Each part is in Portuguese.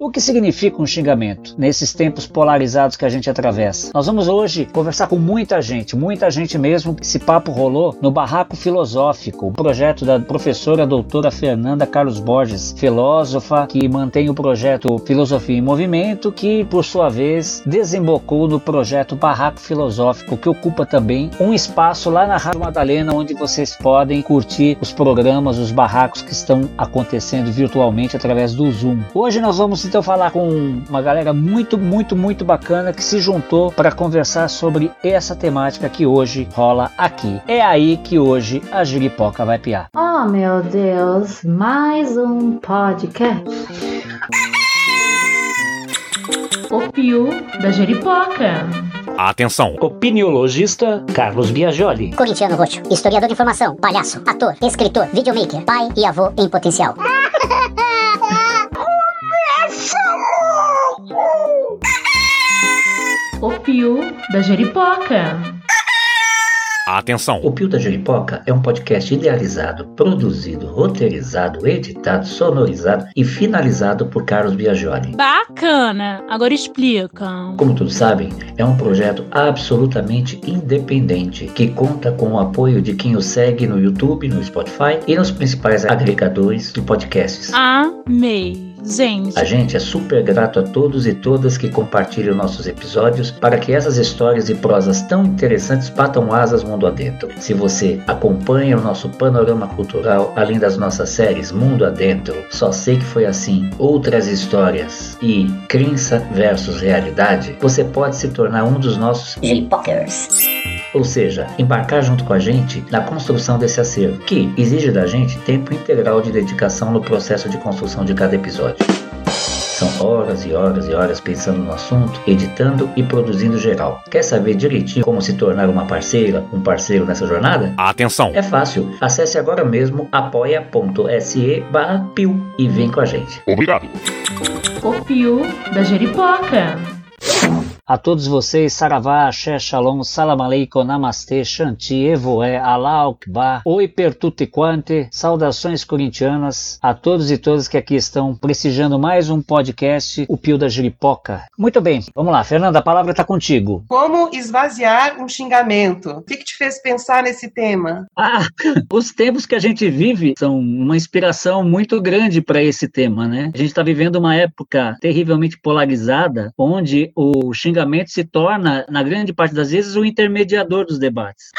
O que significa um xingamento nesses tempos polarizados que a gente atravessa? Nós vamos hoje conversar com muita gente, muita gente mesmo. Esse papo rolou no Barraco Filosófico, o projeto da professora doutora Fernanda Carlos Borges, filósofa que mantém o projeto Filosofia em Movimento, que por sua vez desembocou no projeto Barraco Filosófico, que ocupa também um espaço lá na Rádio Madalena, onde vocês podem curtir os programas, os barracos que estão acontecendo virtualmente através do Zoom. Hoje nós vamos então falar com uma galera muito, muito, muito bacana que se juntou para conversar sobre essa temática que hoje rola aqui. É aí que hoje a giripoca vai piar. Oh meu Deus, mais um podcast. O Pio da Jeripoca. Atenção! Opiniologista Carlos Biagioli. Corintiano roxo, historiador de informação, palhaço, ator, escritor, videomaker, pai e avô em potencial. O Pio da Jeripoca. Atenção! O Pio da Jeripoca é um podcast idealizado, produzido, roteirizado, editado, sonorizado e finalizado por Carlos Biagioli. Bacana! Agora explica. Como todos sabem, é um projeto absolutamente independente que conta com o apoio de quem o segue no YouTube, no Spotify e nos principais agregadores de podcasts. Amei! Gente, A gente é super grato a todos e todas que compartilham nossos episódios para que essas histórias e prosas tão interessantes batam asas mundo adentro. Se você acompanha o nosso panorama cultural, além das nossas séries Mundo Adentro, Só Sei Que Foi Assim, Outras Histórias e Crença versus Realidade, você pode se tornar um dos nossos Jeripokers. Ou seja, embarcar junto com a gente na construção desse acervo, que exige da gente tempo integral de dedicação no processo de construção de cada episódio. São horas e horas e horas pensando no assunto, editando e produzindo geral. Quer saber direitinho como se tornar uma parceira, um parceiro nessa jornada? Atenção! É fácil. Acesse agora mesmo apoia.se barra Pio e vem com a gente. Obrigado! O Pio da Jeripoca. A todos vocês, Saravá, Axé, Shalom, Salam Aleikum, Namastê, Shanti, Evoé, Alá Akbar, Oi per tutti quanti, saudações corintianas a todos e todas que aqui estão prestigiando mais um podcast, o Pio da Jiripoca. Muito bem, vamos lá, Fernanda, a palavra está contigo. Como esvaziar um xingamento? O que, que te fez pensar nesse tema? Ah, os tempos que a gente vive são uma inspiração muito grande para esse tema, né? A gente está vivendo uma época terrivelmente polarizada, onde o xingamento se torna, na grande parte das vezes, o intermediador dos debates.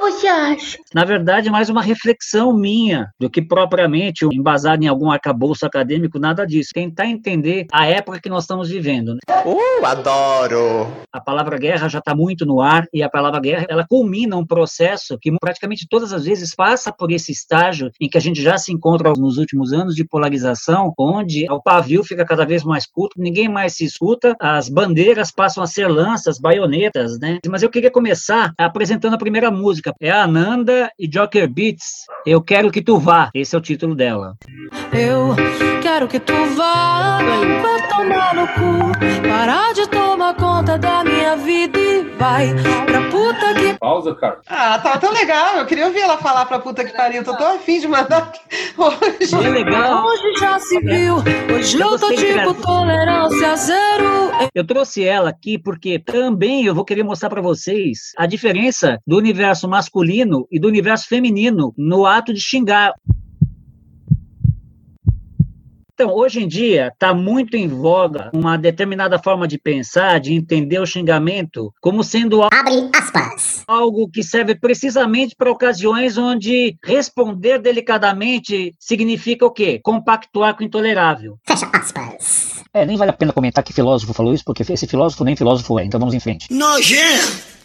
Você acha? Na verdade, mais uma reflexão minha do que propriamente embasado em algum arcabouço acadêmico, nada disso. Tentar entender a época que nós estamos vivendo. né? Uh, adoro! A palavra guerra já está muito no ar e a palavra guerra ela culmina um processo que praticamente todas as vezes passa por esse estágio em que a gente já se encontra nos últimos anos de polarização, onde o pavio fica cada vez mais curto, ninguém mais se escuta, as bandeiras passam a ser lanças, baionetas, né? Mas eu queria começar apresentando a primeira música. É a Ananda e Joker Beats. Eu quero que tu vá. Esse é o título dela. Eu quero que tu vá, vai tomar no cu, parar de tomar conta da minha vida e vai pra puta que Pausa, cara. Ah, tá tão legal. Eu queria ouvir ela falar pra puta que pariu. Tô tão afim de mandar hoje. É legal. hoje já se viu. Hoje Eu eu tô tipo tolerância zero. Eu trouxe ela aqui porque também eu vou querer mostrar para vocês a diferença do universo masculino e do universo feminino no ato de xingar. Então, hoje em dia, está muito em voga uma determinada forma de pensar, de entender o xingamento como sendo al- Abre aspas. algo que serve precisamente para ocasiões onde responder delicadamente significa o quê? Compactuar com o intolerável. Fecha aspas. É, nem vale a pena comentar que filósofo falou isso, porque esse filósofo nem filósofo é, então vamos em frente.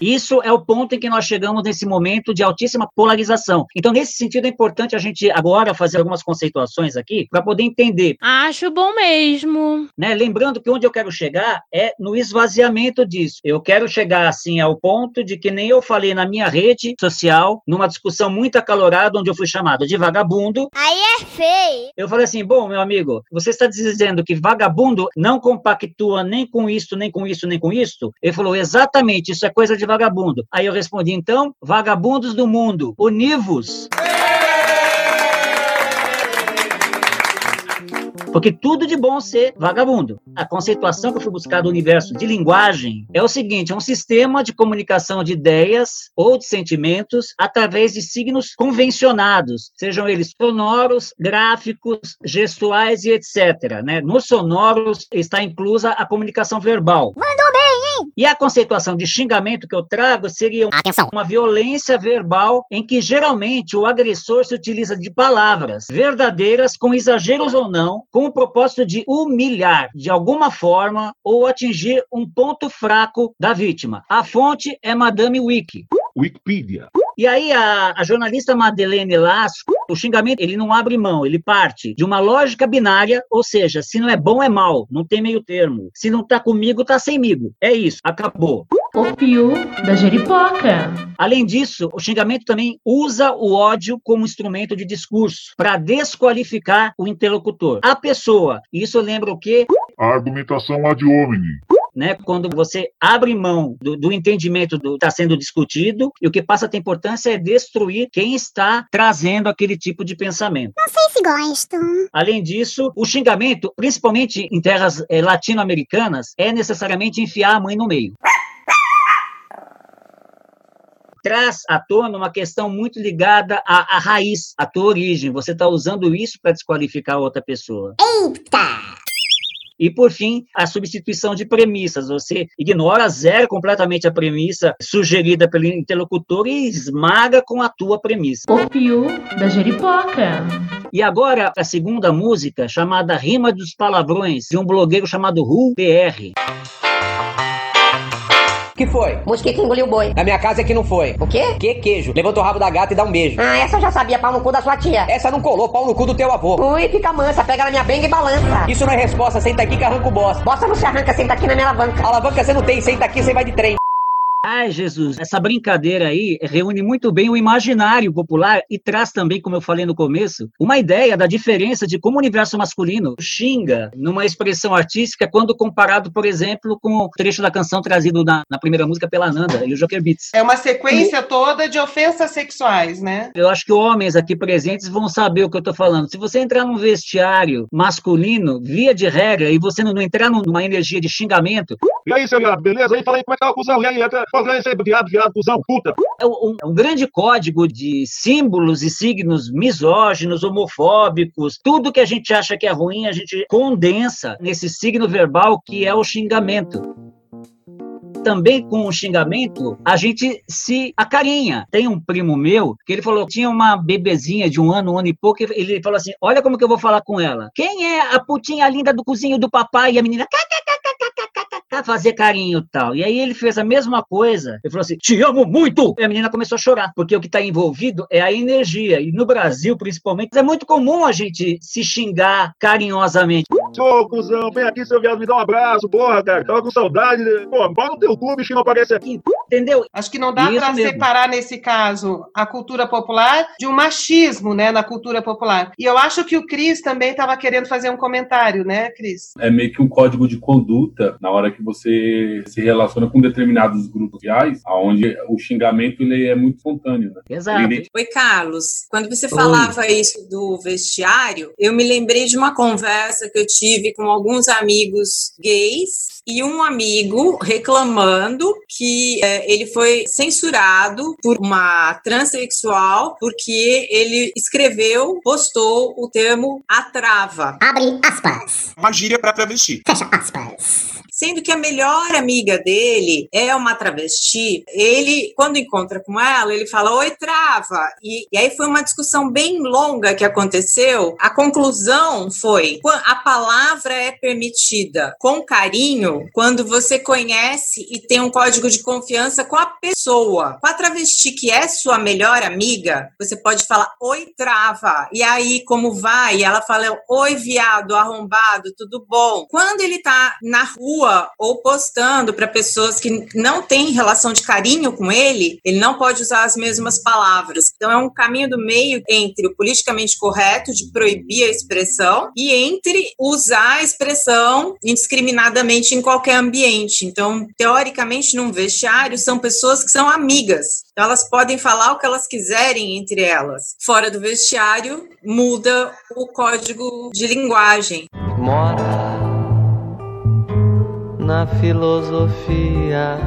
Isso é o ponto em que nós chegamos nesse momento de altíssima polarização. Então, nesse sentido, é importante a gente agora fazer algumas conceituações aqui para poder entender. acho bom mesmo. Né? Lembrando que onde eu quero chegar é no esvaziamento disso. Eu quero chegar assim ao ponto de que nem eu falei na minha rede social, numa discussão muito acalorada, onde eu fui chamado de vagabundo. Aí é feio. Eu falei assim: bom, meu amigo, você está dizendo que vagabundo não compactua nem com isso, nem com isso, nem com isso? Ele falou: exatamente, isso é coisa de vagabundo. Aí eu respondi: então, vagabundos do mundo, univos. Porque tudo de bom ser vagabundo. A conceituação que eu fui buscar do universo de linguagem é o seguinte: é um sistema de comunicação de ideias ou de sentimentos através de signos convencionados, sejam eles sonoros, gráficos, gestuais e etc. Né? Nos sonoros está inclusa a comunicação verbal. Mandou E a conceituação de xingamento que eu trago seria Atenção. uma violência verbal em que geralmente o agressor se utiliza de palavras verdadeiras, com exageros ou não, com o propósito de humilhar de alguma forma ou atingir um ponto fraco da vítima. A fonte é Madame Wiki. Wikipedia. E aí a, a jornalista Madeleine Lasco, o xingamento, ele não abre mão, ele parte de uma lógica binária, ou seja, se não é bom é mal, não tem meio termo. Se não tá comigo, tá semigo. É isso, acabou. O Piu da Jeripoca. Além disso, o xingamento também usa o ódio como instrumento de discurso para desqualificar o interlocutor. A pessoa, isso lembra o quê? A argumentação ad hominem. Né, quando você abre mão do, do entendimento do que está sendo discutido, e o que passa a ter importância é destruir quem está trazendo aquele tipo de pensamento. Não sei se gosto. Além disso, o xingamento, principalmente em terras eh, latino-americanas, é necessariamente enfiar a mãe no meio. Traz à tona uma questão muito ligada à, à raiz, à tua origem. Você está usando isso para desqualificar outra pessoa. Eita! E, por fim, a substituição de premissas. Você ignora, zera completamente a premissa sugerida pelo interlocutor e esmaga com a tua premissa. O Piu da Jeripoca. E agora, a segunda música, chamada Rima dos Palavrões, de um blogueiro chamado Ru PR. Que foi? Mosquito engoliu o boi. Na minha casa é que não foi. O quê? Que queijo? Levanta o rabo da gata e dá um beijo. Ah, essa eu já sabia, pau no cu da sua tia. Essa não colou, pau no cu do teu avô. Ui, fica mansa, pega na minha benga e balança. Isso não é resposta, senta aqui que arranca o bosta. Bosta não se arranca, senta aqui na minha alavanca. Alavanca você não tem, senta aqui você vai de trem. Ai, Jesus, essa brincadeira aí reúne muito bem o imaginário popular e traz também, como eu falei no começo, uma ideia da diferença de como o universo masculino xinga numa expressão artística quando comparado, por exemplo, com o trecho da canção trazido na, na primeira música pela Nanda e o Joker Beats. É uma sequência toda de ofensas sexuais, né? Eu acho que homens aqui presentes vão saber o que eu tô falando. Se você entrar num vestiário masculino, via de regra, e você não, entrar numa energia de xingamento, E aí, seu beleza? Aí, fala aí como é que tá a cuzão. E aí, até, é puta? é um, é um grande código de símbolos e signos misóginos, homofóbicos, tudo que a gente acha que é ruim, a gente condensa nesse signo verbal que é o xingamento. Também com o xingamento, a gente se acarinha. Tem um primo meu que ele falou: tinha uma bebezinha de um ano, um ano e pouco, ele falou assim: Olha como que eu vou falar com ela. Quem é a putinha linda do cozinho do papai? E a menina, "Kkkkkkkk", fazer carinho e tal. E aí ele fez a mesma coisa. Ele falou assim: Te amo muito! E a menina começou a chorar, porque o que está envolvido é a energia. E no Brasil, principalmente, é muito comum a gente se xingar carinhosamente. Ô, cuzão, vem aqui, seu viado, me dá um abraço, porra, cara. Tava com saudade. né? Pô, pau no teu que não aparece aqui. Entendeu? Acho que não dá para separar, nesse caso, a cultura popular de um machismo, né, na cultura popular. E eu acho que o Cris também estava querendo fazer um comentário, né, Cris? é meio que um código de conduta na hora que você se relaciona com determinados grupos sociais, onde o xingamento ele é muito espontâneo. Né? Exato. Ele- Oi, Carlos. Quando você falava isso do vestiário, eu me lembrei de uma conversa que eu tive com alguns amigos gays e um amigo reclamando que eh, ele foi censurado por uma transexual porque ele escreveu, postou o termo atrava. Abre aspas. Uma gíria pra travesti. Fecha aspas. Sendo que a melhor amiga dele é uma travesti, ele, quando encontra com ela, ele fala, oi, trava. E, e aí foi uma discussão bem longa que aconteceu. A conclusão foi, a palavra é permitida com carinho quando você conhece e tem um código de confiança com a pessoa. Com a travesti que é sua melhor amiga, você pode falar, oi, trava. E aí, como vai? E ela fala, oi, viado, arrombado, tudo bom? Quando ele tá na rua ou postando para pessoas que não têm relação de carinho com ele, ele não pode usar as mesmas palavras. Então é um caminho do meio entre o politicamente correto de proibir a expressão e entre usar a expressão indiscriminadamente em qualquer ambiente. Então, teoricamente, num vestiário são pessoas que são amigas. Então, elas podem falar o que elas quiserem entre elas. Fora do vestiário, muda o código de linguagem. mora na filosofia.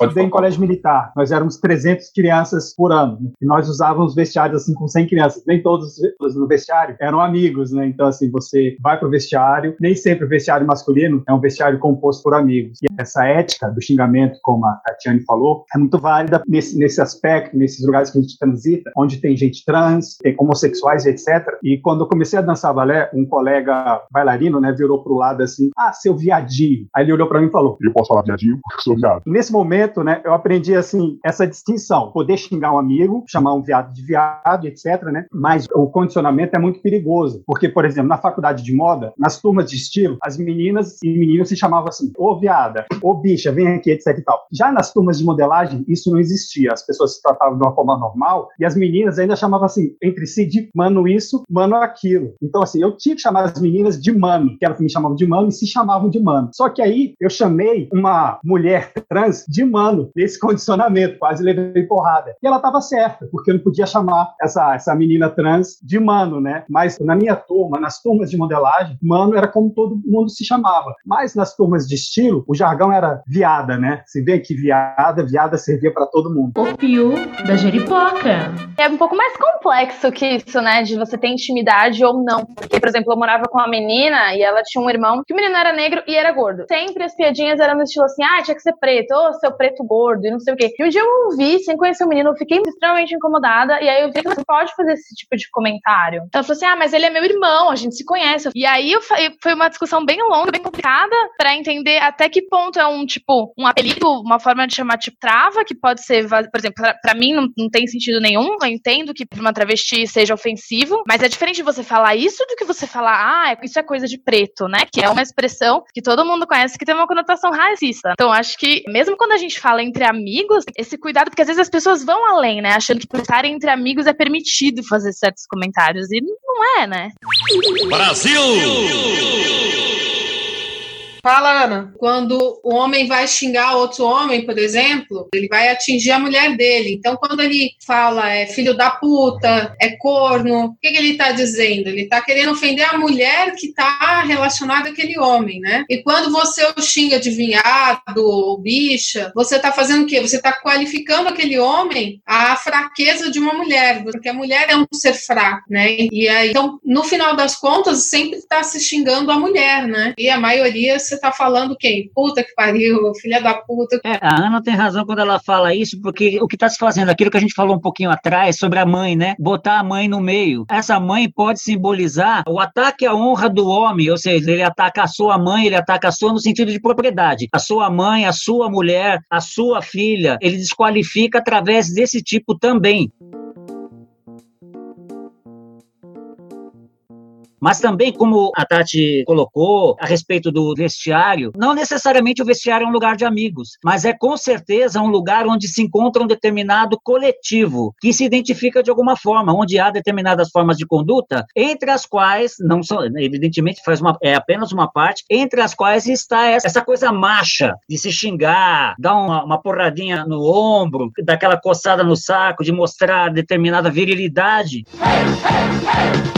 Estudei em colégio militar. Nós éramos 300 crianças por ano. E nós usávamos vestiários assim com 100 crianças. Nem todos no vestiário eram amigos, né? Então, assim, você vai pro vestiário. Nem sempre o vestiário masculino é um vestiário composto por amigos. E essa ética do xingamento, como a Tatiane falou, é muito válida nesse, nesse aspecto, nesses lugares que a gente transita, onde tem gente trans, tem homossexuais, etc. E quando eu comecei a dançar balé, um colega bailarino, né, virou pro lado assim: Ah, seu viadinho. Aí ele olhou para mim e falou: Eu posso falar viadinho? Sou viado. Nesse momento, né, eu aprendi assim essa distinção, poder xingar um amigo, chamar um viado de viado, etc, né? Mas o condicionamento é muito perigoso, porque por exemplo, na faculdade de moda, nas turmas de estilo, as meninas e meninos se chamavam assim: "Ô viada, ô bicha, vem aqui", etc e tal. Já nas turmas de modelagem, isso não existia. As pessoas se tratavam de uma forma normal e as meninas ainda chamavam assim entre si de mano isso, mano aquilo. Então assim, eu tinha que chamar as meninas de mano, que elas me chamavam de mano e se chamavam de mano. Só que aí eu chamei uma mulher trans de mano nesse condicionamento, quase levei porrada. E ela estava certa, porque eu não podia chamar essa, essa menina trans de mano, né? Mas na minha turma, nas turmas de modelagem, mano era como todo mundo se chamava. Mas nas turmas de estilo, o jargão era viada, né? Se vê que viada, viada servia para todo mundo. O fio da jeripoca. É um pouco mais complexo que isso, né? De você ter intimidade ou não. Porque, por exemplo, eu morava com uma menina e ela tinha um irmão que o menino era negro e era gordo. Sempre as piadinhas eram no estilo assim: ah, tinha que ser preto, ô seu preto gordo e não sei o quê. E um dia eu ouvi, sem conhecer o menino, eu fiquei extremamente incomodada. E aí eu vi que você pode fazer esse tipo de comentário. Ela falou assim: ah, mas ele é meu irmão, a gente se conhece. E aí eu, foi uma discussão bem longa, bem complicada, pra entender até que ponto é um, tipo, um apelido, uma forma de chamar, tipo, trava, que pode ser, por exemplo, pra mim não, não tem sentido nenhum. Eu entendo que pra uma travesti seja ofensivo, mas é diferente você falar isso do que você falar, ah, isso é coisa de preto, né? Que é uma expressão que todo mundo conhece que tem uma conotação racista. Então, acho que, mesmo quando a gente fala entre amigos, esse cuidado, porque às vezes as pessoas vão além, né? Achando que por estarem entre amigos é permitido fazer certos comentários. E não é, né? Brasil! Fala, Ana. Quando o homem vai xingar outro homem, por exemplo, ele vai atingir a mulher dele. Então, quando ele fala é filho da puta, é corno, o que, que ele está dizendo? Ele está querendo ofender a mulher que está relacionada àquele homem, né? E quando você o xinga de vinhado ou bicha, você está fazendo o quê? Você está qualificando aquele homem à fraqueza de uma mulher, porque a mulher é um ser fraco, né? E aí, então, no final das contas, sempre está se xingando a mulher, né? E a maioria você tá falando quem? Puta que pariu, filha da puta. É, a Ana tem razão quando ela fala isso, porque o que está se fazendo, aquilo que a gente falou um pouquinho atrás sobre a mãe, né? Botar a mãe no meio. Essa mãe pode simbolizar o ataque à honra do homem, ou seja, ele ataca a sua mãe, ele ataca a sua no sentido de propriedade. A sua mãe, a sua mulher, a sua filha, ele desqualifica através desse tipo também. Mas também, como a Tati colocou a respeito do vestiário, não necessariamente o vestiário é um lugar de amigos, mas é com certeza um lugar onde se encontra um determinado coletivo que se identifica de alguma forma, onde há determinadas formas de conduta, entre as quais, não são, evidentemente faz uma, é apenas uma parte, entre as quais está essa, essa coisa macha de se xingar, dar uma, uma porradinha no ombro, daquela coçada no saco, de mostrar determinada virilidade. Hey, hey, hey.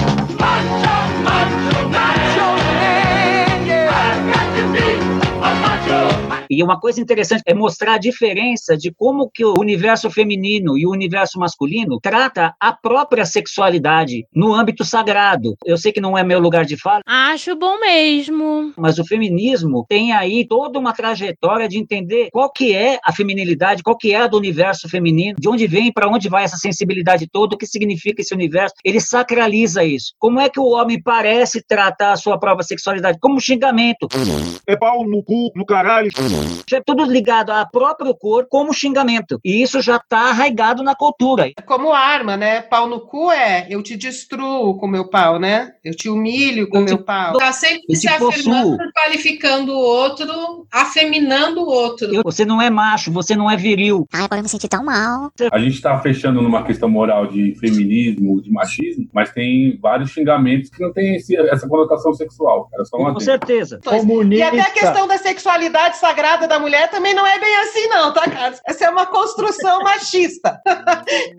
E uma coisa interessante é mostrar a diferença de como que o universo feminino e o universo masculino trata a própria sexualidade no âmbito sagrado. Eu sei que não é meu lugar de fala. Acho bom mesmo. Mas o feminismo tem aí toda uma trajetória de entender qual que é a feminilidade, qual que é a do universo feminino, de onde vem, para onde vai essa sensibilidade toda, o que significa esse universo. Ele sacraliza isso. Como é que o homem parece tratar a sua própria sexualidade? Como um xingamento. É pau no cu, no caralho. É tudo ligado ao próprio corpo como xingamento. E isso já está arraigado na cultura. Como arma, né? Pau no cu é eu te destruo com meu pau, né? Eu te humilho com eu meu te... pau. Tá sempre se afirmando, qualificando o outro, afeminando o outro. Você não é macho, você não é viril. Ai, agora eu me senti tão mal. A gente está fechando numa questão moral de feminismo, de machismo, mas tem vários xingamentos que não tem esse, essa conotação sexual. Era só uma com certeza. Comunista. E até a questão da sexualidade sagrada da mulher também não é bem assim, não, tá, Carlos? Essa é uma construção machista.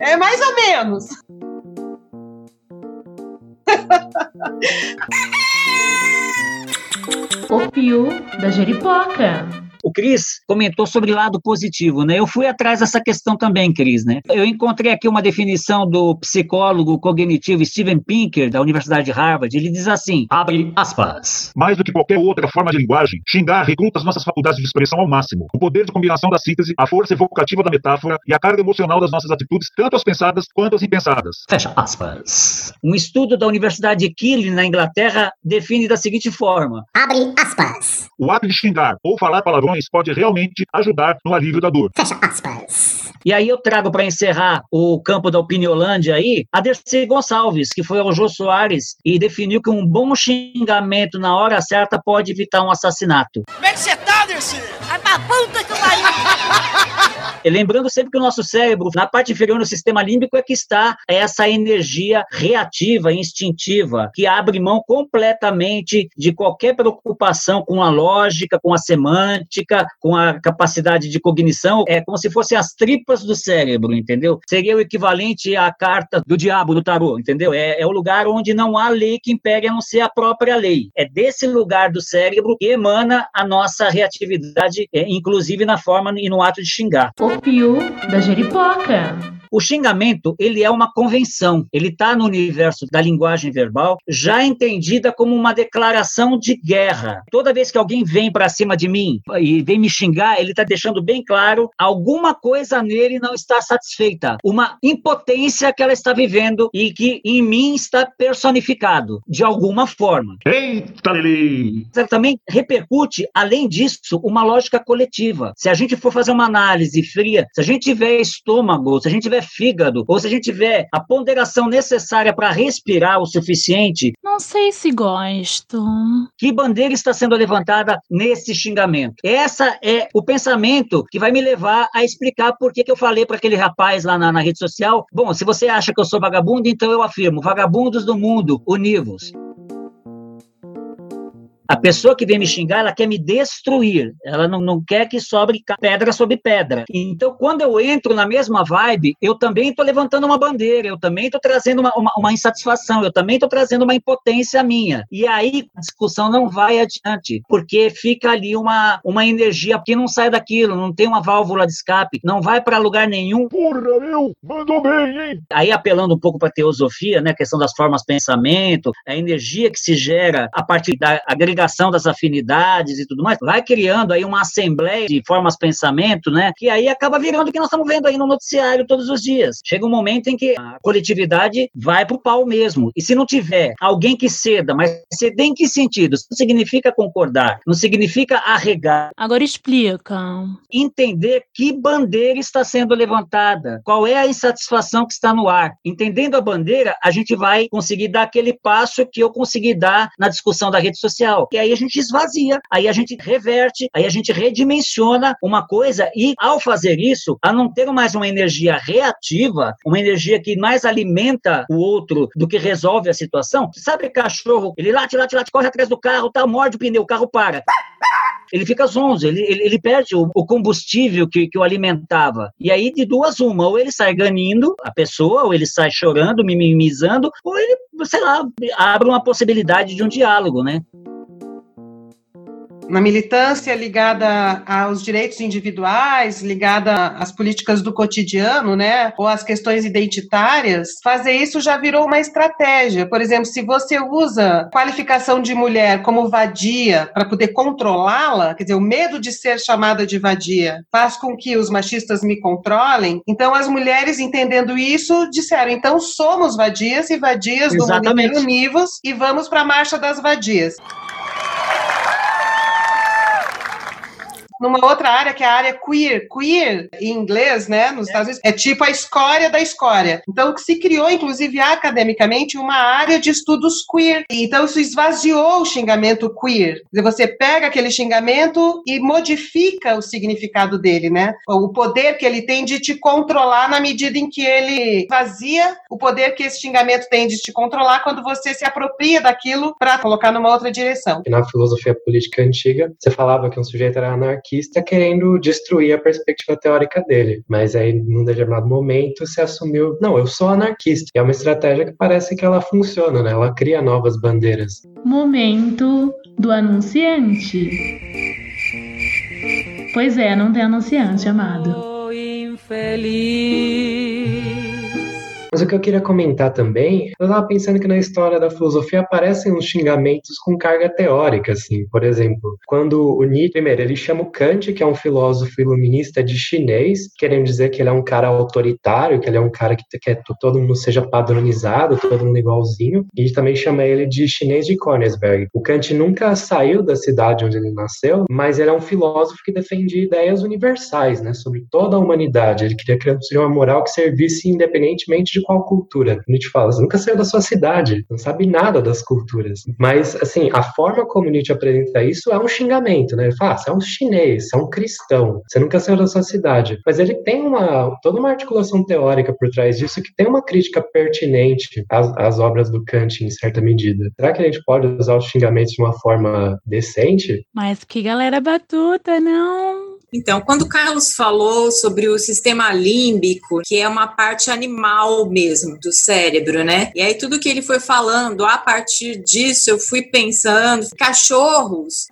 é mais ou menos. O Pio da Jeripoca. O Cris comentou sobre lado positivo, né? Eu fui atrás dessa questão também, Cris, né? Eu encontrei aqui uma definição do psicólogo cognitivo Steven Pinker, da Universidade de Harvard. Ele diz assim: abre aspas. Mais do que qualquer outra forma de linguagem, xingar recruta as nossas faculdades de expressão ao máximo. O poder de combinação da síntese, a força evocativa da metáfora e a carga emocional das nossas atitudes, tanto as pensadas quanto as impensadas. Fecha aspas. Um estudo da Universidade de Keele, na Inglaterra, define da seguinte forma: abre aspas. O ato de xingar ou falar palavrões pode realmente ajudar no alívio da dor. Fecha aspas. E aí eu trago para encerrar o campo da opiniolândia aí, a Dercy Gonçalves, que foi ao Jô Soares e definiu que um bom xingamento na hora certa pode evitar um assassinato. Como é que você tá, Dercy? A puta que pariu! E lembrando sempre que o nosso cérebro, na parte inferior do sistema límbico, é que está essa energia reativa, instintiva, que abre mão completamente de qualquer preocupação com a lógica, com a semântica, com a capacidade de cognição. É como se fossem as tripas do cérebro, entendeu? Seria o equivalente à carta do diabo do tarô, entendeu? É, é o lugar onde não há lei que impere a não ser a própria lei. É desse lugar do cérebro que emana a nossa reatividade, é, inclusive na forma e no ato de xingar. O Pio da Jeripoca. O xingamento, ele é uma convenção, ele está no universo da linguagem verbal, já entendida como uma declaração de guerra. Toda vez que alguém vem para cima de mim e vem me xingar, ele está deixando bem claro alguma coisa nele não está satisfeita, uma impotência que ela está vivendo e que em mim está personificado de alguma forma. Eita, Lili! Também repercute, além disso, uma lógica coletiva. Se a gente for fazer uma análise fria, se a gente tiver estômago, se a gente tiver fígado, ou se a gente tiver a ponderação necessária para respirar o suficiente. Não sei se gosto. Que bandeira está sendo levantada nesse xingamento? Essa é o pensamento que vai me levar a explicar por que, que eu falei para aquele rapaz lá na, na rede social. Bom, se você acha que eu sou vagabundo, então eu afirmo: vagabundos do mundo, univos. A pessoa que vem me xingar, ela quer me destruir. Ela não, não quer que sobre pedra sobre pedra. Então, quando eu entro na mesma vibe, eu também estou levantando uma bandeira, eu também estou trazendo uma, uma, uma, insatisfação, eu também estou trazendo uma impotência minha. E aí a discussão não vai adiante, porque fica ali uma, uma energia que não sai daquilo, não tem uma válvula de escape, não vai para lugar nenhum. Porra, meu, mandou bem, hein? Aí, apelando um pouco para a teosofia, né, a questão das formas pensamento, a energia que se gera a partir da agregação agregação das afinidades e tudo mais, vai criando aí uma assembleia de formas pensamento, né? Que aí acaba virando o que nós estamos vendo aí no noticiário todos os dias. Chega um momento em que a coletividade vai pro pau mesmo. E se não tiver alguém que ceda, mas ceder em que sentido? Isso não significa concordar, não significa arregar. Agora explica. Entender que bandeira está sendo levantada, qual é a insatisfação que está no ar. Entendendo a bandeira, a gente vai conseguir dar aquele passo que eu consegui dar na discussão da rede social e aí a gente esvazia, aí a gente reverte, aí a gente redimensiona uma coisa e, ao fazer isso, a não ter mais uma energia reativa, uma energia que mais alimenta o outro do que resolve a situação. Sabe cachorro, ele late, late, late, corre atrás do carro, tá, morde o pneu, o carro para ele fica zonzo, ele, ele, ele perde o, o combustível que, que o alimentava. E aí, de duas uma, ou ele sai ganindo a pessoa, ou ele sai chorando, mimimizando, ou ele, sei lá, abre uma possibilidade de um diálogo, né? Na militância ligada aos direitos individuais, ligada às políticas do cotidiano, né, ou às questões identitárias, fazer isso já virou uma estratégia. Por exemplo, se você usa qualificação de mulher como vadia para poder controlá-la, quer dizer, o medo de ser chamada de vadia faz com que os machistas me controlem. Então, as mulheres entendendo isso disseram: então somos vadias e vadias Exatamente. do mundo univos e vamos para a marcha das vadias. Numa outra área que é a área queer. Queer, em inglês, né, nos Estados Unidos, é tipo a escória da escória. Então, se criou, inclusive, academicamente, uma área de estudos queer. Então, isso esvaziou o xingamento queer. Você pega aquele xingamento e modifica o significado dele, né? O poder que ele tem de te controlar na medida em que ele vazia o poder que esse xingamento tem de te controlar quando você se apropria daquilo para colocar numa outra direção. Na filosofia política antiga, você falava que um sujeito era anarquista anarquista querendo destruir a perspectiva teórica dele. Mas aí, num determinado momento, se assumiu, não, eu sou anarquista. E é uma estratégia que parece que ela funciona, né? Ela cria novas bandeiras. Momento do anunciante. Pois é, não tem anunciante, amado. Infeliz. Mas o que eu queria comentar também, eu estava pensando que na história da filosofia aparecem uns xingamentos com carga teórica, assim. Por exemplo, quando o Nietzsche, primeiro, ele chama o Kant, que é um filósofo iluminista de chinês, querendo dizer que ele é um cara autoritário, que ele é um cara que quer que todo mundo seja padronizado, todo mundo igualzinho, e também chama ele de chinês de Königsberg. O Kant nunca saiu da cidade onde ele nasceu, mas ele é um filósofo que defendia ideias universais, né, sobre toda a humanidade. Ele queria criar uma moral que servisse independentemente de qual cultura. Nietzsche fala, você nunca saiu da sua cidade, não sabe nada das culturas. Mas, assim, a forma como Nietzsche apresenta isso é um xingamento, né? Ele fala, ah, você é um chinês, você é um cristão, você nunca saiu da sua cidade. Mas ele tem uma, toda uma articulação teórica por trás disso que tem uma crítica pertinente às, às obras do Kant, em certa medida. Será que a gente pode usar os xingamentos de uma forma decente? Mas que galera batuta, não? Então, quando o Carlos falou sobre o sistema límbico, que é uma parte animal mesmo do cérebro, né? E aí tudo que ele foi falando, a partir disso eu fui pensando, cachorros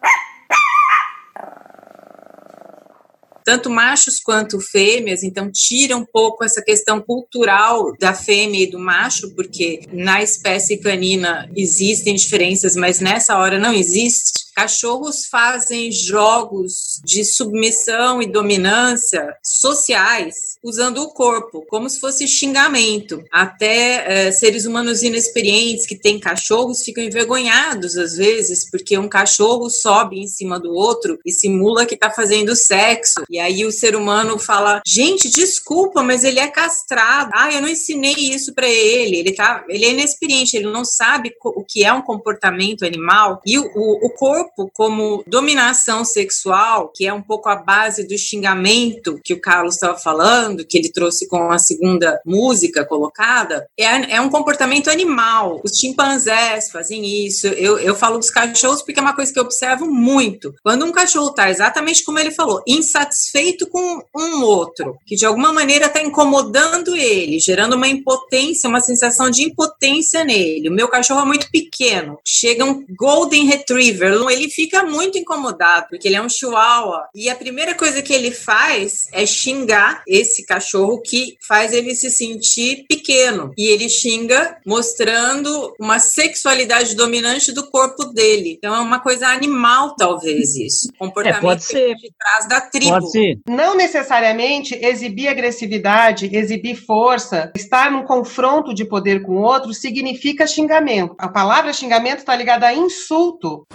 tanto machos quanto fêmeas, então tira um pouco essa questão cultural da fêmea e do macho, porque na espécie canina existem diferenças, mas nessa hora não existe. Cachorros fazem jogos de submissão e dominância sociais usando o corpo, como se fosse xingamento. Até é, seres humanos inexperientes que têm cachorros ficam envergonhados às vezes, porque um cachorro sobe em cima do outro e simula que está fazendo sexo. E aí o ser humano fala: gente, desculpa, mas ele é castrado. Ah, eu não ensinei isso para ele. Ele, tá, ele é inexperiente, ele não sabe o que é um comportamento animal. E o, o, o corpo, como dominação sexual, que é um pouco a base do xingamento que o Carlos estava falando, que ele trouxe com a segunda música colocada, é, é um comportamento animal. Os chimpanzés fazem isso. Eu, eu falo dos cachorros porque é uma coisa que eu observo muito. Quando um cachorro está exatamente como ele falou, insatisfeito, com um outro, que de alguma maneira está incomodando ele, gerando uma impotência, uma sensação de impotência nele. O meu cachorro é muito pequeno. Chega um Golden Retriever, ele fica muito incomodado, porque ele é um chihuahua. E a primeira coisa que ele faz é xingar esse cachorro que faz ele se sentir pequeno. E ele xinga mostrando uma sexualidade dominante do corpo dele. Então é uma coisa animal, talvez, isso. Comportamento é, pode ser. de trás da tribo. Pode ser. Não necessariamente exibir agressividade, exibir força, estar num confronto de poder com o outro significa xingamento. A palavra xingamento está ligada a insulto,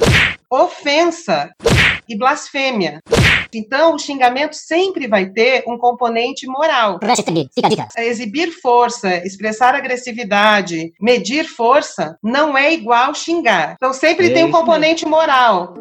ofensa e blasfêmia. Então, o xingamento sempre vai ter um componente moral. Exibir força, expressar agressividade, medir força, não é igual xingar. Então, sempre É tem um isso componente moral.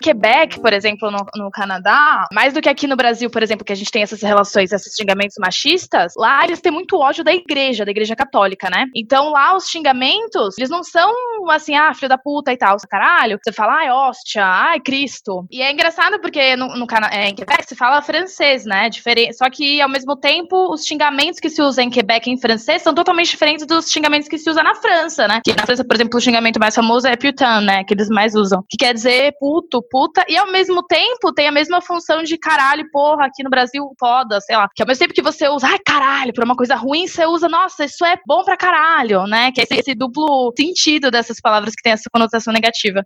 Quebec, por exemplo, no, no Canadá, mais do que aqui no Brasil, por exemplo, que a gente tem essas relações, esses xingamentos machistas, lá eles têm muito ódio da igreja, da igreja católica, né? Então lá os xingamentos, eles não são assim, ah, filho da puta e tal, caralho. Você fala, ai, hóstia, ai, Cristo. E é engraçado porque no, no é, em Quebec se fala francês, né? Diferente. Só que, ao mesmo tempo, os xingamentos que se usam em Quebec em francês são totalmente diferentes dos xingamentos que se usam na França, né? Que na França, por exemplo, o xingamento mais famoso é putain, né? Que eles mais usam. Que quer dizer puto, puta, e ao mesmo tempo tem a mesma função de caralho, porra, aqui no Brasil, foda, sei lá. Que ao mesmo tempo que você usa, ai, caralho, pra uma coisa ruim, você usa, nossa, isso é bom pra caralho, né? Que é esse, esse duplo sentido dessas palavras que tem essa conotação negativa.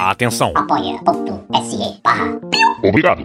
Atenção. Apoia.se barra Obrigado.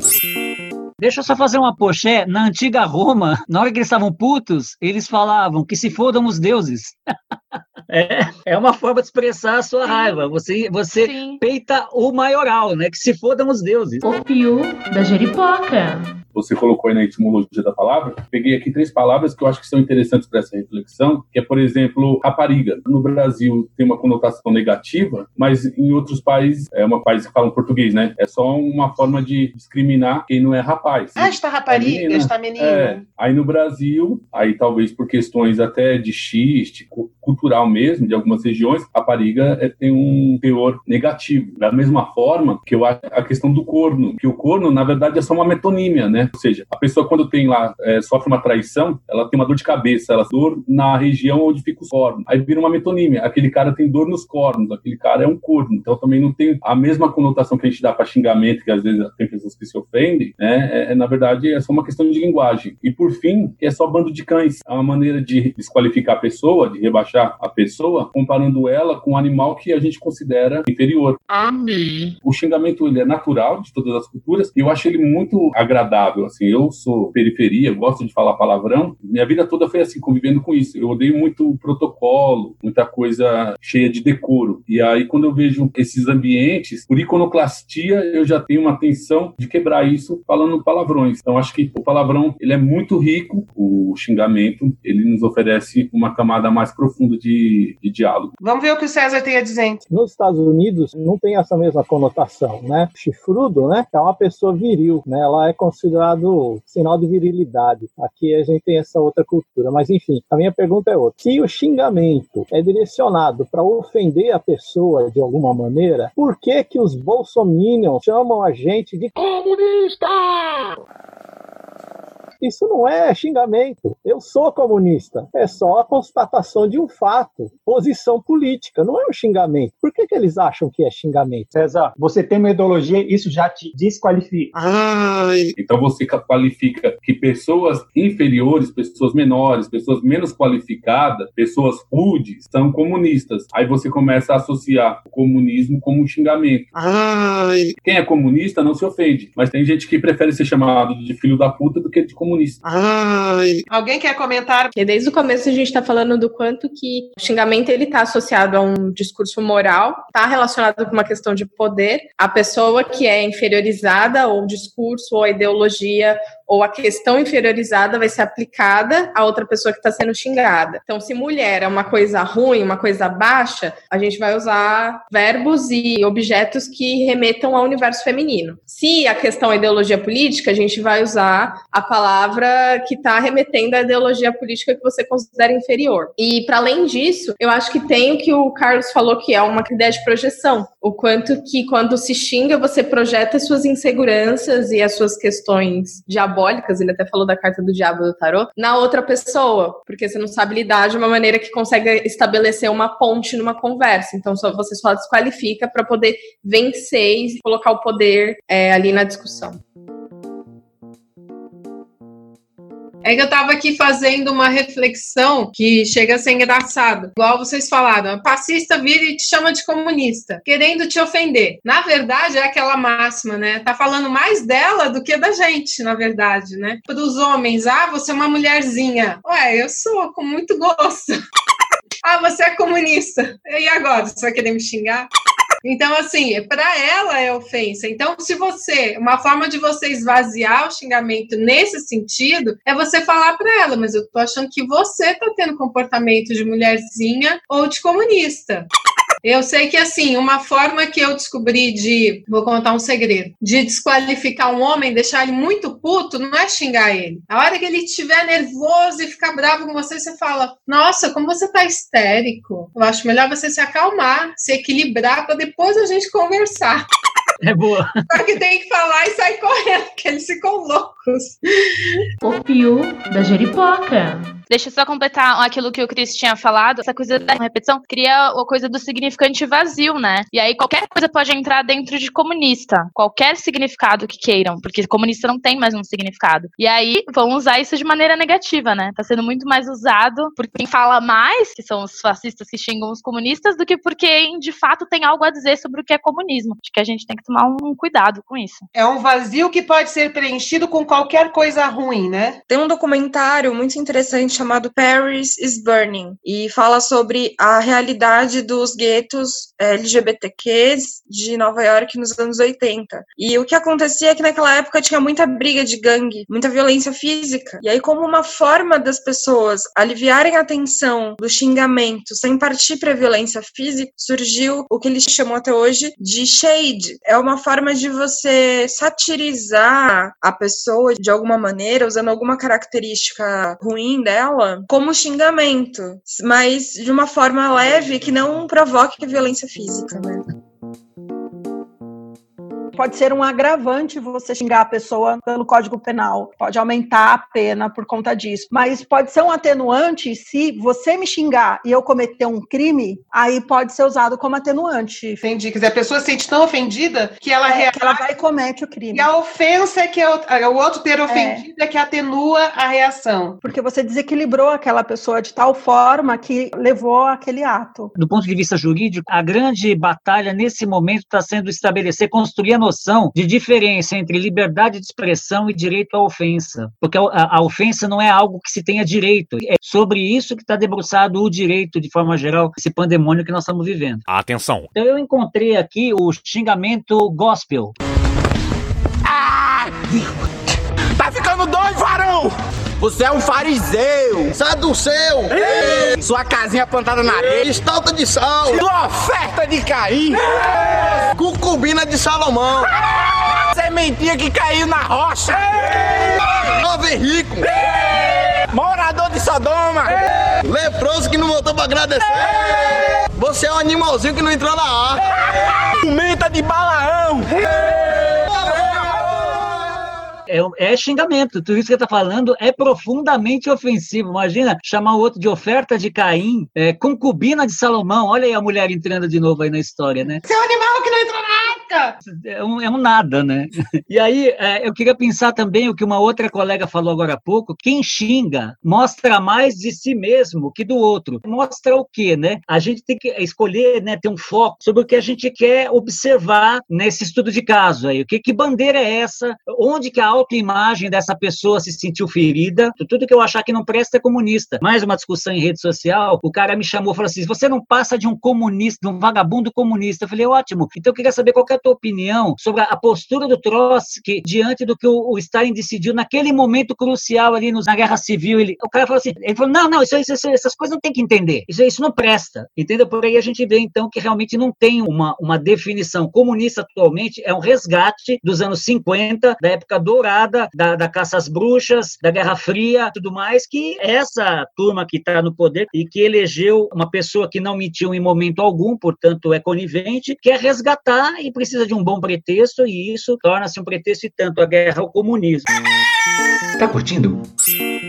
Deixa eu só fazer uma poché. Na antiga Roma, na hora que eles estavam putos, eles falavam que se fodam os deuses. É, é uma forma de expressar a sua raiva. Você, você peita o maioral, né? Que se fodam os deuses. O pio da jeripoca. você colocou aí na etimologia da palavra, peguei aqui três palavras que eu acho que são interessantes para essa reflexão, que é, por exemplo, rapariga. No Brasil tem uma conotação negativa, mas em outros países, é uma país que falam português, né? É só uma forma de discriminar quem não é rapaz. Ah, está rapariga, menina. está menino. É, aí no Brasil, aí talvez por questões até de xiste, cu- cultural mesmo, de algumas regiões, rapariga é, tem um teor negativo. Da mesma forma que eu acho a questão do corno, que o corno, na verdade, é só uma metonímia, né? Ou seja, a pessoa quando tem lá, é, sofre uma traição, ela tem uma dor de cabeça, ela dor na região onde fica o corno. Aí vira uma metonímia. Aquele cara tem dor nos cornos, aquele cara é um corno. Então também não tem a mesma conotação que a gente dá para xingamento, que às vezes tem pessoas que se ofendem, né? É, é, na verdade, é só uma questão de linguagem. E por fim, é só bando de cães. É uma maneira de desqualificar a pessoa, de rebaixar a pessoa, comparando ela com um animal que a gente considera inferior. Amém. O xingamento ele é natural de todas as culturas e eu acho ele muito agradável. Assim, eu sou periferia, gosto de falar palavrão. Minha vida toda foi assim, convivendo com isso. Eu odeio muito protocolo, muita coisa cheia de decoro. E aí, quando eu vejo esses ambientes, por iconoclastia, eu já tenho uma tensão de quebrar isso falando palavrões. Então, acho que o palavrão ele é muito rico. O xingamento ele nos oferece uma camada mais profunda de, de diálogo. Vamos ver o que o César tem a dizer. Nos Estados Unidos não tem essa mesma conotação, né? Chifrudo, né? É uma pessoa viril, né? Ela é considerado sinal de virilidade. Aqui a gente tem essa outra cultura, mas enfim, a minha pergunta é outra. Se o xingamento é direcionado para ofender a pessoa de alguma maneira, por que que os bolsominions chamam a gente de comunista? Isso não é xingamento. Eu sou comunista. É só a constatação de um fato. Posição política. Não é um xingamento. Por que, que eles acham que é xingamento? César, você tem uma ideologia, isso já te desqualifica. Ai. Então você qualifica que pessoas inferiores, pessoas menores, pessoas menos qualificadas, pessoas rudes, são comunistas. Aí você começa a associar o comunismo como um xingamento. Ai. Quem é comunista não se ofende, mas tem gente que prefere ser chamado de filho da puta do que de comunista. Ai. Alguém quer comentar? Porque desde o começo a gente está falando do quanto que o xingamento ele está associado a um discurso moral, está relacionado com uma questão de poder. A pessoa que é inferiorizada, ou o discurso, ou a ideologia, ou a questão inferiorizada vai ser aplicada a outra pessoa que está sendo xingada. Então, se mulher é uma coisa ruim, uma coisa baixa, a gente vai usar verbos e objetos que remetam ao universo feminino. Se a questão é ideologia política, a gente vai usar a palavra que está remetendo à ideologia política que você considera inferior. E, para além disso, eu acho que tem o que o Carlos falou que é uma ideia de projeção. O quanto que, quando se xinga, você projeta suas inseguranças e as suas questões diabólicas diabólicas, ele até falou da carta do diabo do tarô, na outra pessoa, porque você não sabe lidar de uma maneira que consegue estabelecer uma ponte numa conversa. Então só, você só desqualifica para poder vencer e colocar o poder é, ali na discussão. É que eu tava aqui fazendo uma reflexão que chega a ser engraçado. Igual vocês falaram, a passista vira e te chama de comunista, querendo te ofender. Na verdade, é aquela máxima, né? Tá falando mais dela do que da gente, na verdade, né? Para os homens, ah, você é uma mulherzinha. Ué, eu sou, com muito gosto. ah, você é comunista. E agora? Você vai querer me xingar? Então, assim, para ela é ofensa. Então, se você, uma forma de você esvaziar o xingamento nesse sentido é você falar para ela, mas eu tô achando que você tá tendo comportamento de mulherzinha ou de comunista. Eu sei que, assim, uma forma que eu descobri de, vou contar um segredo, de desqualificar um homem, deixar ele muito puto, não é xingar ele. A hora que ele estiver nervoso e ficar bravo com você, você fala: Nossa, como você tá histérico. Eu acho melhor você se acalmar, se equilibrar, para depois a gente conversar. É boa. Só que tem que falar e sair correndo, porque eles ficam loucos. O fio da jeripoca. Deixa eu só completar aquilo que o Cris tinha falado. Essa coisa da repetição cria a coisa do significante vazio, né? E aí qualquer coisa pode entrar dentro de comunista. Qualquer significado que queiram, porque comunista não tem mais um significado. E aí vão usar isso de maneira negativa, né? Tá sendo muito mais usado por quem fala mais, que são os fascistas que xingam os comunistas, do que por quem de fato tem algo a dizer sobre o que é comunismo. Acho que a gente tem que tomar um cuidado com isso. É um vazio que pode ser preenchido com qualquer coisa ruim, né? Tem um documentário muito interessante chamado Paris is Burning e fala sobre a realidade dos guetos LGBTQs de Nova York nos anos 80. E o que acontecia é que naquela época tinha muita briga de gangue, muita violência física. E aí, como uma forma das pessoas aliviarem a tensão do xingamento sem partir para a violência física, surgiu o que eles chamam até hoje de shade. É uma forma de você satirizar a pessoa de alguma maneira, usando alguma característica ruim dela ela como xingamento, mas de uma forma leve que não provoque violência física, né? Pode ser um agravante você xingar a pessoa pelo Código Penal, pode aumentar a pena por conta disso. Mas pode ser um atenuante se você me xingar e eu cometer um crime, aí pode ser usado como atenuante. Entendi. Quer dizer, a pessoa se sente tão ofendida que ela, é, que ela vai e comete o crime. E a ofensa é que é o, é o outro ter ofendido é. é que atenua a reação. Porque você desequilibrou aquela pessoa de tal forma que levou aquele ato. Do ponto de vista jurídico, a grande batalha nesse momento está sendo estabelecer, construir a noção de diferença entre liberdade de expressão e direito à ofensa. Porque a, a, a ofensa não é algo que se tenha direito. É sobre isso que está debruçado o direito, de forma geral, esse pandemônio que nós estamos vivendo. Atenção! Então eu encontrei aqui o xingamento gospel. Ah! Você é um fariseu, saduceu, Ei. sua casinha plantada na areia, estalta de sal, sua oferta de Caim, Ei. cucubina de Salomão, Ei. sementinha que caiu na rocha, jovem rico, morador de Sodoma, leproso que não voltou pra agradecer, você é um animalzinho que não entrou na arca, jumenta de Balaão. É, é, xingamento. Tudo isso que você está falando é profundamente ofensivo. Imagina chamar o outro de oferta de Caim, é, concubina de Salomão. Olha aí a mulher entrando de novo aí na história, né? Seu animal É um, é um nada, né? E aí, é, eu queria pensar também o que uma outra colega falou agora há pouco: quem xinga mostra mais de si mesmo que do outro. Mostra o quê, né? A gente tem que escolher, né, ter um foco sobre o que a gente quer observar nesse estudo de caso aí. O que, que bandeira é essa? Onde que a autoimagem dessa pessoa se sentiu ferida? Tudo que eu achar que não presta é comunista. Mais uma discussão em rede social, o cara me chamou e falou assim: você não passa de um comunista, de um vagabundo comunista. Eu falei, ótimo. Então eu queria saber qual que a tua opinião sobre a postura do Trotsky diante do que o, o Stalin decidiu naquele momento crucial ali nos, na Guerra Civil. Ele, o cara falou assim, ele falou, não, não, isso, isso, essas coisas não tem que entender. Isso, isso não presta. Entendeu? Por aí a gente vê, então, que realmente não tem uma, uma definição comunista atualmente, é um resgate dos anos 50, da época dourada, da, da caça às bruxas, da Guerra Fria, tudo mais, que essa turma que está no poder e que elegeu uma pessoa que não mentiu em momento algum, portanto é conivente, quer resgatar e precisa de um bom pretexto, e isso torna-se um pretexto e tanto a guerra ao comunismo. Tá curtindo?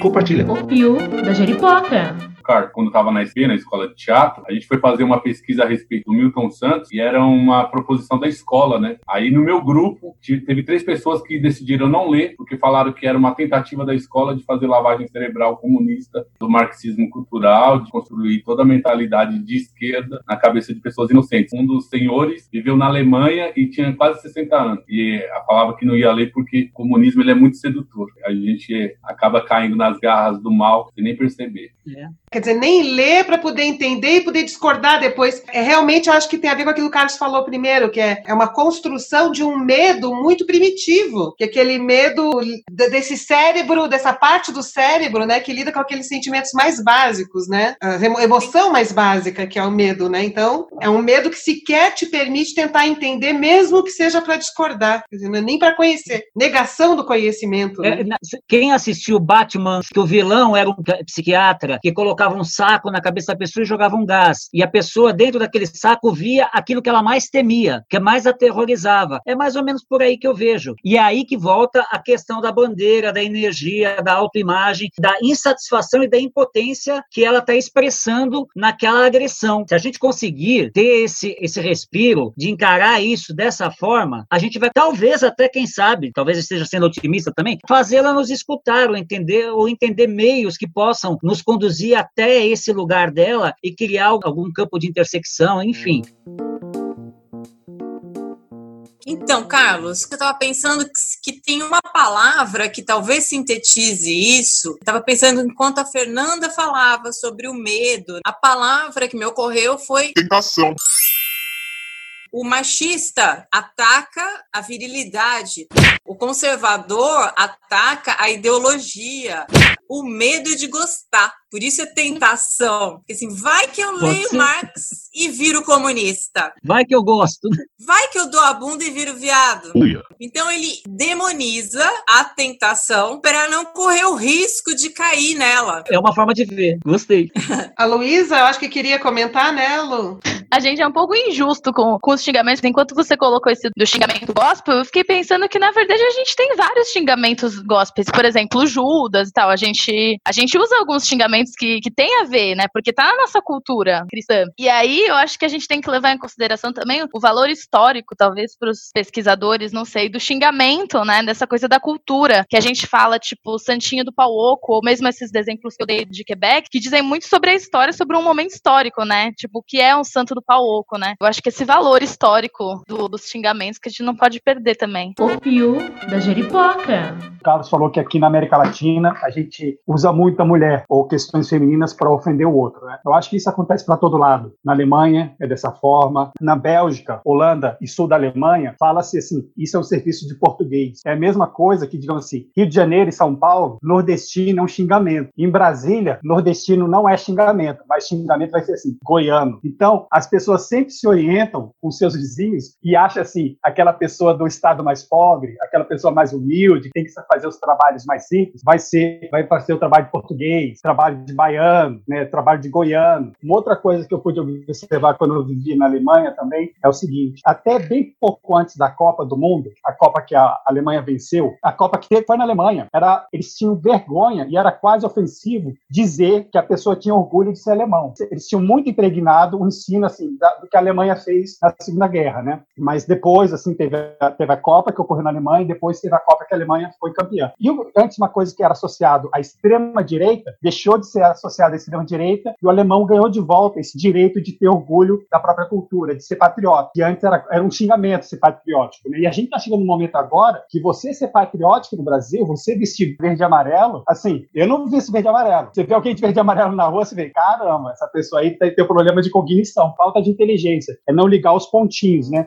Compartilha. O Pio da Jeripoca quando estava na SP, na escola de teatro, a gente foi fazer uma pesquisa a respeito do Milton Santos e era uma proposição da escola, né? Aí no meu grupo teve três pessoas que decidiram não ler porque falaram que era uma tentativa da escola de fazer lavagem cerebral comunista do marxismo cultural, de construir toda a mentalidade de esquerda na cabeça de pessoas inocentes. Um dos senhores viveu na Alemanha e tinha quase 60 anos e falava que não ia ler porque o comunismo ele é muito sedutor. A gente acaba caindo nas garras do mal sem nem perceber. É. Quer dizer, nem ler para poder entender e poder discordar depois. É, realmente, eu acho que tem a ver com aquilo que o Carlos falou primeiro, que é, é uma construção de um medo muito primitivo, que é aquele medo desse cérebro, dessa parte do cérebro, né, que lida com aqueles sentimentos mais básicos, né? A emoção mais básica, que é o medo, né? Então, é um medo que sequer te permite tentar entender, mesmo que seja para discordar, dizer, é nem para conhecer. Negação do conhecimento. Né? É, quem assistiu Batman, que o vilão era um psiquiatra, que colocava colocava um saco na cabeça da pessoa e jogava um gás. E a pessoa, dentro daquele saco, via aquilo que ela mais temia, que mais aterrorizava. É mais ou menos por aí que eu vejo. E é aí que volta a questão da bandeira, da energia, da autoimagem, da insatisfação e da impotência que ela está expressando naquela agressão. Se a gente conseguir ter esse, esse respiro de encarar isso dessa forma, a gente vai, talvez até, quem sabe, talvez esteja sendo otimista também, fazê-la nos escutar ou entender, ou entender meios que possam nos conduzir até até esse lugar dela e criar algum campo de intersecção, enfim. Então, Carlos, eu estava pensando que tem uma palavra que talvez sintetize isso. Estava pensando enquanto a Fernanda falava sobre o medo, a palavra que me ocorreu foi tentação. O machista ataca a virilidade, o conservador ataca a ideologia, o medo de gostar. Por isso é tentação. Porque assim, vai que eu Pode leio ser. Marx e viro comunista. Vai que eu gosto. Vai que eu dou a bunda e viro viado. Uia. Então ele demoniza a tentação para não correr o risco de cair nela. É uma forma de ver. Gostei. A Luísa, eu acho que queria comentar, né, Lu? A gente é um pouco injusto com, com os xingamentos. Enquanto você colocou esse do xingamento gospel, eu fiquei pensando que, na verdade, a gente tem vários xingamentos gospels. Por exemplo, Judas e tal. A gente, a gente usa alguns xingamentos que, que tem a ver, né? Porque tá na nossa cultura cristã. E aí eu acho que a gente tem que levar em consideração também o valor histórico, talvez, para os pesquisadores, não sei, do xingamento, né? Dessa coisa da cultura. Que a gente fala, tipo, Santinho do Pau Oco, ou mesmo esses exemplos que eu dei de Quebec, que dizem muito sobre a história, sobre um momento histórico, né? Tipo, o que é um santo do pau oco, né? Eu acho que esse valor histórico do- dos xingamentos que a gente não pode perder também. O Piu da Jeripoca. O Carlos falou que aqui na América Latina a gente usa muito a mulher ou questões femininas para ofender o outro. Né? Eu acho que isso acontece para todo lado. Na Alemanha é dessa forma, na Bélgica, Holanda e sul da Alemanha fala-se assim: isso é um serviço de português. É a mesma coisa que, digamos assim, Rio de Janeiro e São Paulo, nordestino é um xingamento. Em Brasília, nordestino não é xingamento, mas xingamento vai ser assim, goiano. Então, as pessoas sempre se orientam com seus vizinhos e acham assim, aquela pessoa do estado mais pobre, aquela pessoa mais humilde, tem que fazer os trabalhos mais simples, vai ser, vai fazer o trabalho de português, trabalho de baiano, né, trabalho de goiano. Uma outra coisa que eu pude observar quando eu vivi na Alemanha também é o seguinte: até bem pouco antes da Copa do Mundo, a Copa que a Alemanha venceu, a Copa que foi na Alemanha, era eles tinham vergonha e era quase ofensivo dizer que a pessoa tinha orgulho de ser alemão. Eles tinham muito impregnado o ensino assim da- do que a Alemanha fez na Segunda Guerra, né? Mas depois assim teve a, teve a Copa que ocorreu na Alemanha e depois teve a Copa que a Alemanha foi campeã. E antes uma coisa que era associado à extrema direita deixou de ser associada à extrema direita e o alemão ganhou de volta esse direito de ter orgulho da própria cultura, de ser patriota. E antes era, era um xingamento ser patriótico. Né? E a gente está chegando num momento agora que você ser patriótico no Brasil, você vestir verde e amarelo, assim, eu não visto verde e amarelo. Você vê alguém de verde e amarelo na rua, você vê, caramba, essa pessoa aí tem, tem problema de cognição, falta de inteligência. É não ligar os pontinhos, né?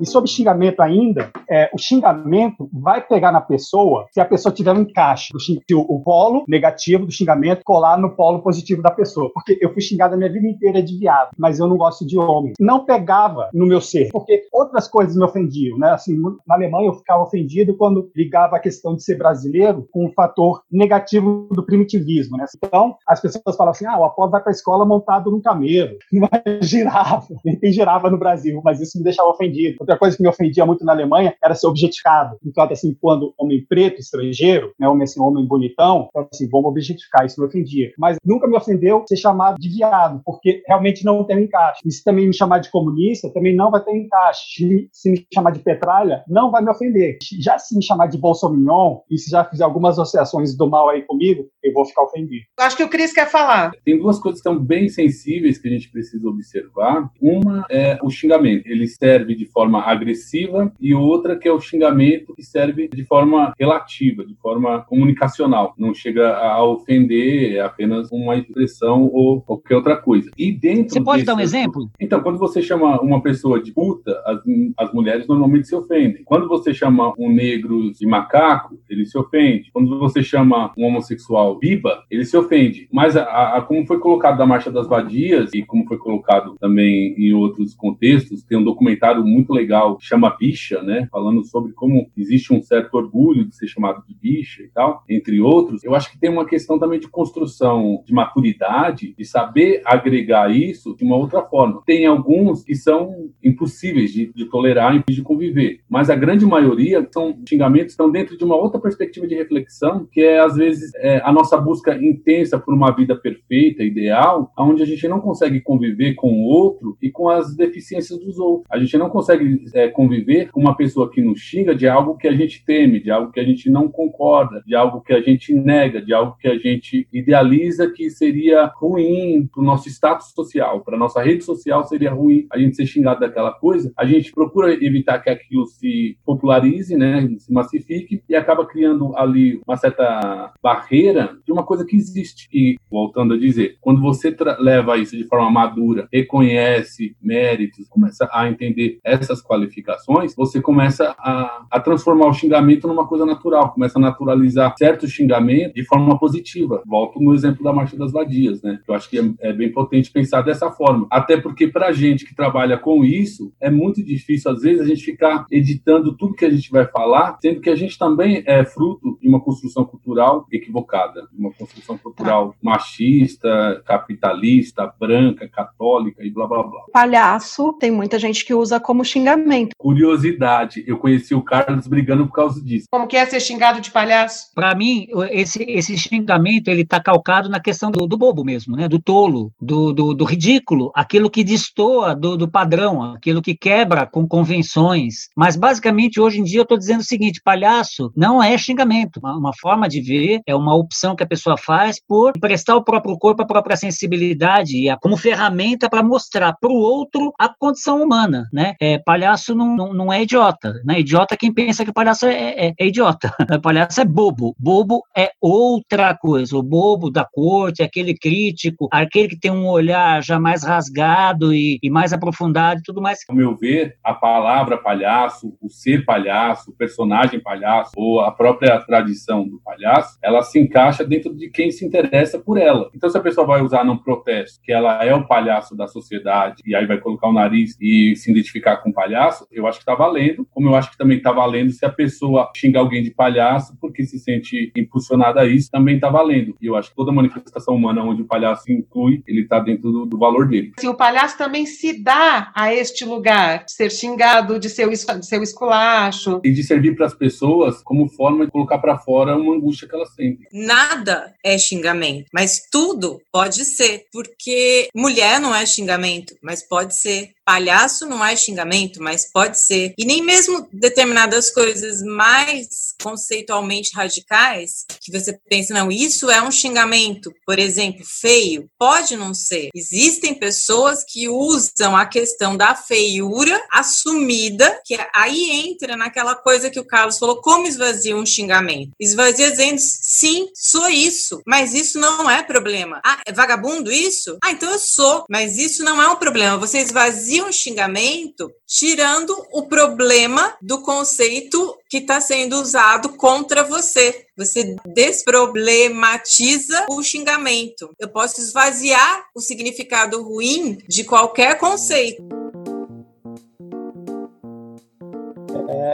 E sobre xingamento ainda, é, o xingamento vai pegar na pessoa se a pessoa tiver um encaixe. o, o polo negativo do xingamento colar no polo positivo da pessoa. Porque eu fui xingado a minha vida inteira de viado, mas eu não gosto de homem. Não pegava no meu ser, porque outras coisas me ofendiam, né? Assim, na Alemanha eu ficava ofendido quando ligava a questão de ser brasileiro com o fator negativo do primitivismo, né? Então, as pessoas falam assim, ah, o Apolo vai para a escola montado num camelo, é girafa, nem tem no Brasil, mas isso me deixava ofendido. Outra coisa que me ofendia muito na Alemanha era ser objetificado. Então, assim, quando homem preto, estrangeiro, né, homem assim, homem bonitão, então, assim, vamos objetificar, isso me ofendia. Mas nunca me ofendeu ser chamado de viado, porque realmente não tem encaixe. E se também me chamar de comunista, também não vai ter encaixe. Se- Se me chamar de petralha, não vai me ofender. Já se me chamar de bolsominion, e se já fizer algumas associações do mal aí comigo, eu vou ficar ofendido. Acho que o Cris quer falar. Tem duas coisas que são bem sensíveis que a gente precisa observar. Uma é o xingamento. Ele serve de forma agressiva e outra que é o xingamento que serve de forma relativa, de forma comunicacional. Não chega a ofender, é apenas uma expressão ou qualquer outra coisa. E dentro Você pode dar um desse- exemplo? então, quando você chama uma pessoa de puta, as, as mulheres normalmente se ofendem. Quando você chama um negro de macaco, ele se ofende. Quando você chama um homossexual biba, ele se ofende. Mas a, a- como foi colocado da Marcha das Vadias e como foi colocado também em outros contextos, tem um documentário muito legal que chama Bicha, né? Falando sobre como existe um certo orgulho de ser chamado de bicha e tal, entre outros. Eu acho que tem uma questão também de construção de maturidade, de saber agregar isso de uma outra forma. Tem alguns que são impossíveis de, de tolerar e de conviver, mas a grande maioria são xingamentos que estão dentro de uma outra perspectiva de reflexão, que é às vezes é, a nossa busca intensa por uma vida perfeita, ideal, onde a gente não consegue conviver com o outro e com as deficiências dos outros. A gente não consegue é, conviver com uma pessoa que nos xinga de algo que a gente teme, de algo que a gente não concorda, de algo que a gente nega, de algo que a gente idealiza que seria ruim para o nosso status social, para nossa rede social seria ruim a gente ser xingado daquela coisa. A gente procura evitar que aquilo se popularize, né, se massifique e acaba criando ali uma certa barreira de uma coisa que existe. E voltando a dizer, quando você leva isso de forma madura, reconhece méritos, começa a entender essas qualificações, você começa a, a transformar o xingamento numa coisa natural, começa a naturalizar certo xingamento de forma positiva. Volto no exemplo da Marcha das Vadias, né? Eu acho que é, é bem potente pensar dessa forma. Até porque, para gente que trabalha com isso, é muito difícil, às vezes, a gente ficar editando tudo que a gente vai falar, sendo que a gente também é fruto de uma construção cultural equivocada, uma construção cultural machista, capitalista, branca, católica e blá blá blá. Palhaço, tem muita gente que usa como xingamento. Curiosidade, eu conheci o Carlos brigando por causa disso. Como que é ser xingado de palhaço? Para mim, esse, esse xingamento ele está calcado na questão do, do, bobo mesmo, né? Do tolo, do, do, do ridículo, aquilo que destoa do, do, padrão, aquilo que quebra com convenções. Mas basicamente hoje em dia eu estou dizendo o seguinte: palhaço não é xingamento, uma, uma forma de ver, é uma opção que a pessoa faz por prestar o próprio corpo, a própria sensibilidade e a, como ferramenta para mostrar para o outro a condição humana, né? É, palhaço não, não, não, é idiota, né? Idiota é quem pensa que palhaço é, é, é idiota. palhaço é bobo. Bobo é outra coisa. O bobo da corte, aquele crítico, aquele que tem um olhar já mais rasgado e, e mais aprofundado e tudo mais. Ao meu ver, a palavra palhaço, o ser palhaço, o personagem palhaço, ou a própria tradição do palhaço, ela se encaixa dentro de quem se interessa por ela. Então, se a pessoa vai usar num protesto que ela é o palhaço da sociedade, e aí vai colocar o nariz e se identificar com o palhaço, eu acho que tá valendo, como eu acho que também tá valendo se a pessoa xinga alguém de palhaço porque se sente impulsionada a isso, também tá valendo. E eu acho que toda manifestação humana onde o palhaço inclui, ele tá dentro do, do valor dele. Se o palhaço também se dá a este lugar, de ser xingado, de ser, de ser esculacho. E de servir para as pessoas como forma de colocar para fora uma angústia que elas sentem. Nada é xingamento, mas tudo pode ser, porque mulher não é xingamento, mas pode ser. Palhaço não é xingamento, mas pode ser. E nem mesmo determinadas coisas mais conceitualmente radicais, que você pensa, não, isso é um xingamento, por exemplo, feio, pode não ser. Existem pessoas que usam a questão da feiura assumida, que aí entra naquela coisa que o Carlos falou, como esvazia um xingamento? Esvazia dizendo, sim, sou isso, mas isso não é problema. Ah, é vagabundo isso? Ah, então eu sou, mas isso não é um problema. Você esvazia um xingamento tirando o problema do conceito que está sendo usado contra você. Você desproblematiza o xingamento. Eu posso esvaziar o significado ruim de qualquer conceito.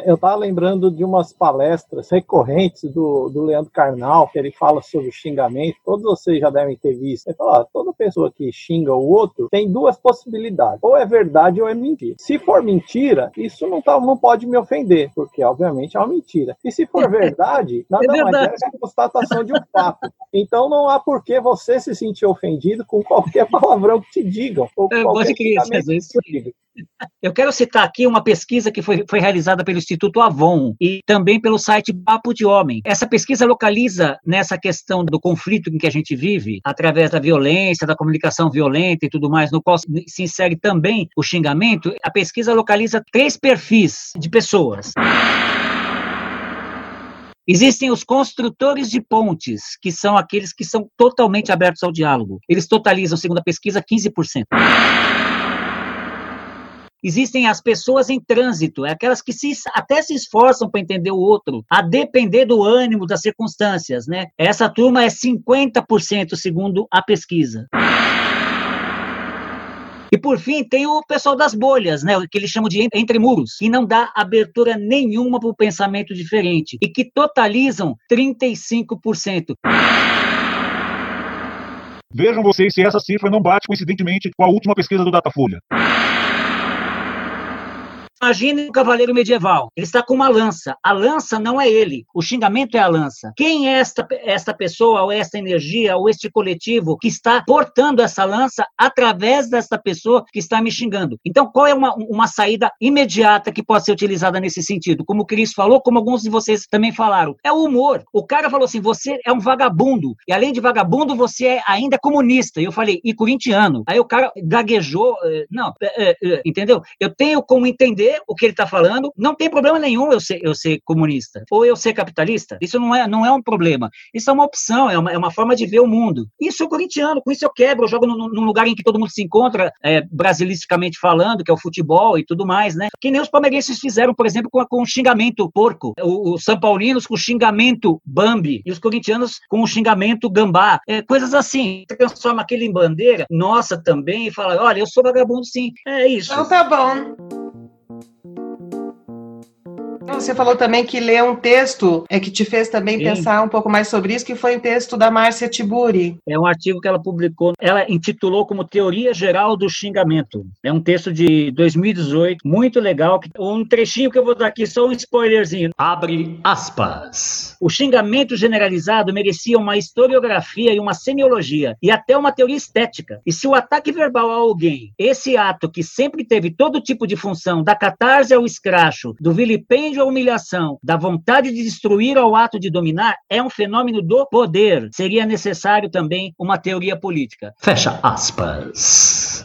Eu estava lembrando de umas palestras recorrentes do, do Leandro Carnal, que ele fala sobre xingamento. Todos vocês já devem ter visto. Ele fala: toda pessoa que xinga o outro tem duas possibilidades: ou é verdade ou é mentira. Se for mentira, isso não, tá, não pode me ofender, porque obviamente é uma mentira. E se for verdade, nada é mais é a constatação de um fato. Então não há por que você se sentir ofendido com qualquer palavrão que te digam. Ou qualquer que te digam. Eu quero citar aqui uma pesquisa que foi, foi realizada pelo Instituto Avon e também pelo site Papo de Homem. Essa pesquisa localiza nessa questão do conflito em que a gente vive, através da violência, da comunicação violenta e tudo mais, no qual se insere também o xingamento, a pesquisa localiza três perfis de pessoas. Existem os construtores de pontes, que são aqueles que são totalmente abertos ao diálogo. Eles totalizam, segundo a pesquisa, 15%. Existem as pessoas em trânsito, é aquelas que se, até se esforçam para entender o outro, a depender do ânimo, das circunstâncias, né? Essa turma é 50% segundo a pesquisa. E por fim, tem o pessoal das bolhas, né, que eles chamam de entre muros, que não dá abertura nenhuma para o pensamento diferente e que totalizam 35%. Vejam vocês se essa cifra não bate coincidentemente com a última pesquisa do Datafolha. Imagine um cavaleiro medieval. Ele está com uma lança. A lança não é ele. O xingamento é a lança. Quem é esta, esta pessoa, ou esta energia, ou este coletivo que está portando essa lança através desta pessoa que está me xingando? Então, qual é uma, uma saída imediata que pode ser utilizada nesse sentido? Como o Cris falou, como alguns de vocês também falaram. É o humor. O cara falou assim: você é um vagabundo. E além de vagabundo, você é ainda comunista. E eu falei, e corintiano. Aí o cara gaguejou. Eh, não, eh, eh, entendeu? Eu tenho como entender entender o que ele está falando. Não tem problema nenhum eu ser, eu ser comunista ou eu ser capitalista. Isso não é, não é um problema. Isso é uma opção, é uma, é uma forma de ver o mundo. E eu sou corintiano, com isso eu quebro, eu jogo num, lugar em que todo mundo se encontra, é, brasilisticamente falando, que é o futebol e tudo mais, né? Que nem os palmeirenses fizeram, por exemplo, com, com o xingamento porco. Os São Paulinos com o xingamento Bambi e os corintianos com o xingamento Gambá. É, coisas assim. Transforma aquele em bandeira, nossa também, e fala: olha, eu sou vagabundo sim. É isso. Então tá bom. Você falou também que leu um texto é que te fez também Sim. pensar um pouco mais sobre isso, que foi um texto da Márcia Tiburi. É um artigo que ela publicou, ela intitulou como Teoria Geral do Xingamento. É um texto de 2018, muito legal. Um trechinho que eu vou dar aqui, só um spoilerzinho. Abre aspas. O xingamento generalizado merecia uma historiografia e uma semiologia, e até uma teoria estética. E se o ataque verbal a alguém, esse ato que sempre teve todo tipo de função, da catarse ao escracho, do vilipêndio à humilhação, da vontade de destruir ao ato de dominar, é um fenômeno do poder. Seria necessário também uma teoria política. Fecha aspas.